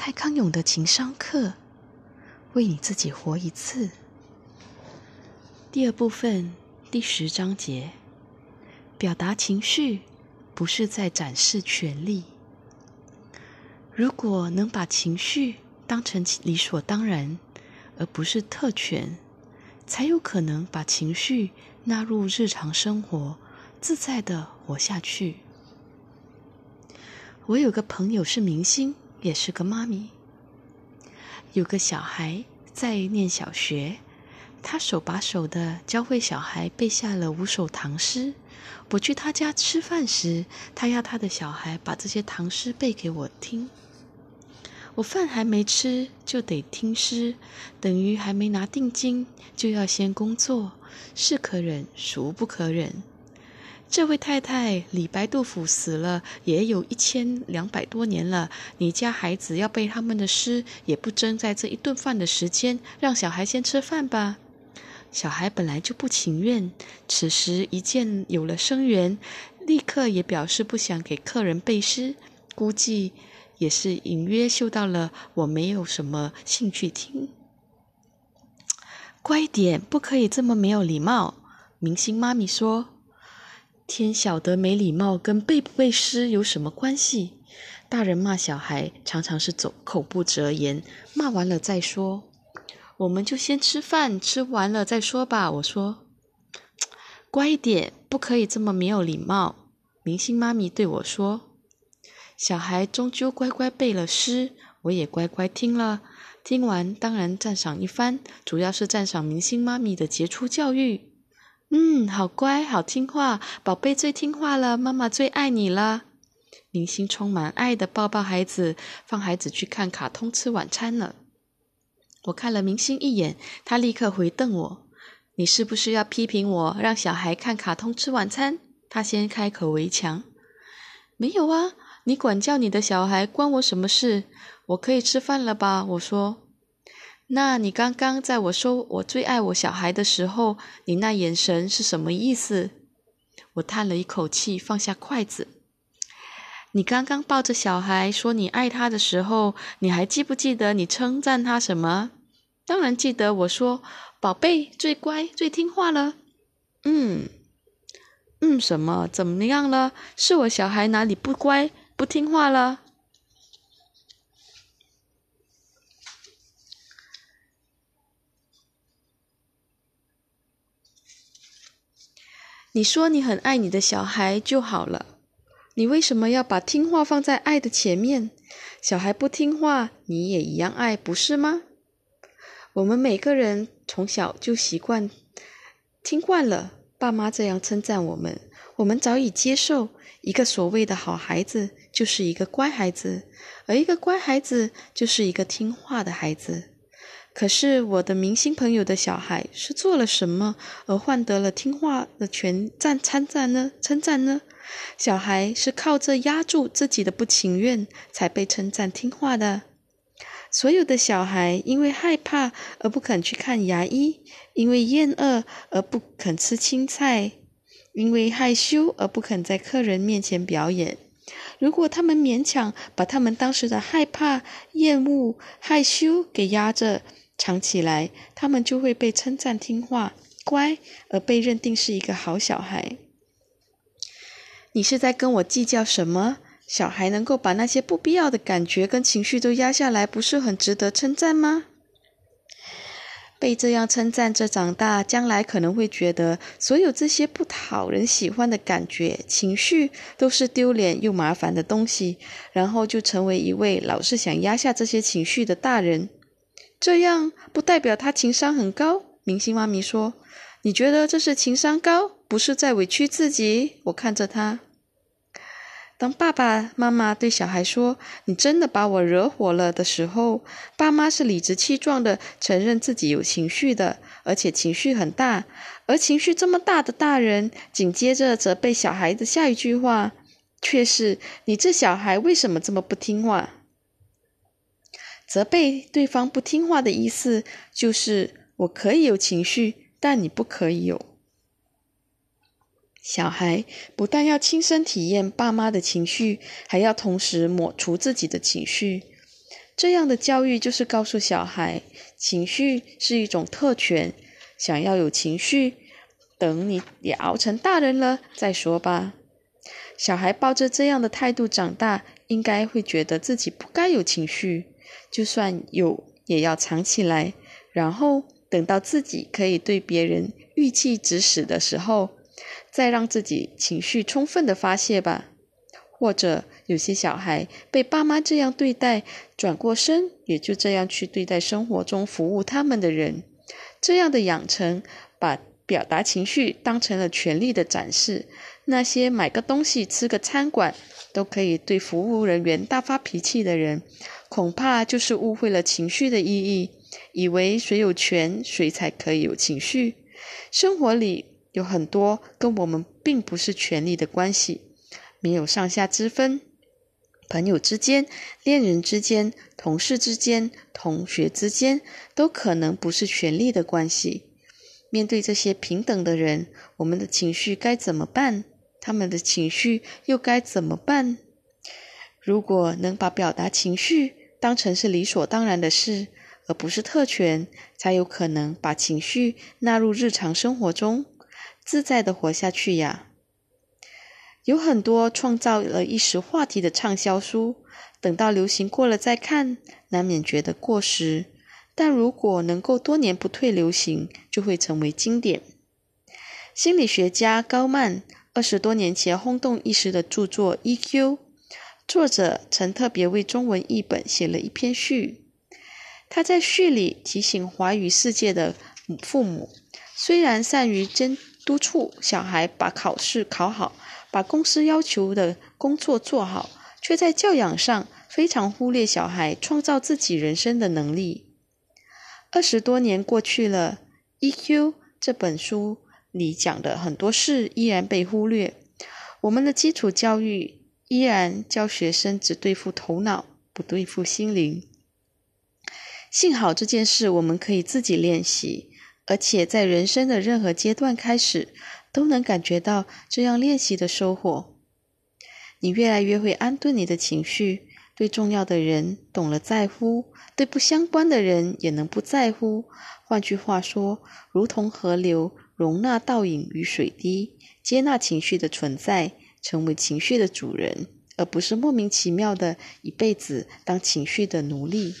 蔡康永的情商课，为你自己活一次。第二部分第十章节，表达情绪不是在展示权力。如果能把情绪当成理所当然，而不是特权，才有可能把情绪纳入日常生活，自在的活下去。我有个朋友是明星，也是个妈咪。有个小孩在念小学，他手把手的教会小孩背下了五首唐诗。我去他家吃饭时，他要他的小孩把这些唐诗背给我听。我饭还没吃就得听诗，等于还没拿定金就要先工作，是可忍，孰不可忍？这位太太，李白、杜甫死了也有一千两百多年了。你家孩子要背他们的诗，也不争在这一顿饭的时间，让小孩先吃饭吧。小孩本来就不情愿，此时一见有了生源，立刻也表示不想给客人背诗，估计也是隐约嗅到了我没有什么兴趣听。乖点，不可以这么没有礼貌。明星妈咪说。天晓得没礼貌跟背不背诗有什么关系？大人骂小孩常常是走口不择言，骂完了再说。我们就先吃饭，吃完了再说吧。我说，乖一点，不可以这么没有礼貌。明星妈咪对我说。小孩终究乖乖背了诗，我也乖乖听了。听完当然赞赏一番，主要是赞赏明星妈咪的杰出教育。嗯，好乖，好听话，宝贝最听话了，妈妈最爱你了。明星充满爱的抱抱孩子，放孩子去看卡通吃晚餐了。我看了明星一眼，他立刻回瞪我：“你是不是要批评我让小孩看卡通吃晚餐？”他先开口围墙：“没有啊，你管教你的小孩关我什么事？我可以吃饭了吧？”我说。那你刚刚在我说我最爱我小孩的时候，你那眼神是什么意思？我叹了一口气，放下筷子。你刚刚抱着小孩说你爱他的时候，你还记不记得你称赞他什么？当然记得，我说宝贝最乖最听话了。嗯嗯，什么？怎么样了？是我小孩哪里不乖不听话了？你说你很爱你的小孩就好了，你为什么要把听话放在爱的前面？小孩不听话，你也一样爱，不是吗？我们每个人从小就习惯听惯了爸妈这样称赞我们，我们早已接受，一个所谓的好孩子就是一个乖孩子，而一个乖孩子就是一个听话的孩子。可是我的明星朋友的小孩是做了什么而换得了听话的全赞称赞呢？称赞呢？小孩是靠着压住自己的不情愿才被称赞听话的。所有的小孩因为害怕而不肯去看牙医，因为厌恶而不肯吃青菜，因为害羞而不肯在客人面前表演。如果他们勉强把他们当时的害怕、厌恶、害羞给压着。长起来，他们就会被称赞听话、乖，而被认定是一个好小孩。你是在跟我计较什么？小孩能够把那些不必要的感觉跟情绪都压下来，不是很值得称赞吗？被这样称赞着长大，将来可能会觉得所有这些不讨人喜欢的感觉、情绪都是丢脸又麻烦的东西，然后就成为一位老是想压下这些情绪的大人。这样不代表他情商很高。明星妈咪说：“你觉得这是情商高，不是在委屈自己？”我看着他。当爸爸妈妈对小孩说：“你真的把我惹火了”的时候，爸妈是理直气壮的承认自己有情绪的，而且情绪很大。而情绪这么大的大人，紧接着责备小孩的下一句话，却是：“你这小孩为什么这么不听话？”责备对方不听话的意思，就是我可以有情绪，但你不可以有。小孩不但要亲身体验爸妈的情绪，还要同时抹除自己的情绪。这样的教育就是告诉小孩，情绪是一种特权，想要有情绪，等你也熬成大人了再说吧。小孩抱着这样的态度长大，应该会觉得自己不该有情绪，就算有也要藏起来，然后等到自己可以对别人欲气指使的时候，再让自己情绪充分的发泄吧。或者有些小孩被爸妈这样对待，转过身也就这样去对待生活中服务他们的人，这样的养成把表达情绪当成了权力的展示。那些买个东西、吃个餐馆都可以对服务人员大发脾气的人，恐怕就是误会了情绪的意义，以为谁有权谁才可以有情绪。生活里有很多跟我们并不是权力的关系。没有上下之分，朋友之间、恋人之间、同事之间、同学之间，都可能不是权力的关系。面对这些平等的人，我们的情绪该怎么办？他们的情绪又该怎么办？如果能把表达情绪当成是理所当然的事，而不是特权，才有可能把情绪纳入日常生活中，自在的活下去呀。有很多创造了一时话题的畅销书，等到流行过了再看，难免觉得过时。但如果能够多年不退流行，就会成为经典。心理学家高曼二十多年前轰动一时的著作《EQ》，作者曾特别为中文译本写了一篇序。他在序里提醒华语世界的父母，虽然善于监督促小孩把考试考好。把公司要求的工作做好，却在教养上非常忽略小孩创造自己人生的能力。二十多年过去了，《EQ》这本书里讲的很多事依然被忽略。我们的基础教育依然教学生只对付头脑，不对付心灵。幸好这件事我们可以自己练习，而且在人生的任何阶段开始。都能感觉到这样练习的收获。你越来越会安顿你的情绪，对重要的人懂了在乎，对不相关的人也能不在乎。换句话说，如同河流，容纳倒影与水滴，接纳情绪的存在，成为情绪的主人，而不是莫名其妙的一辈子当情绪的奴隶。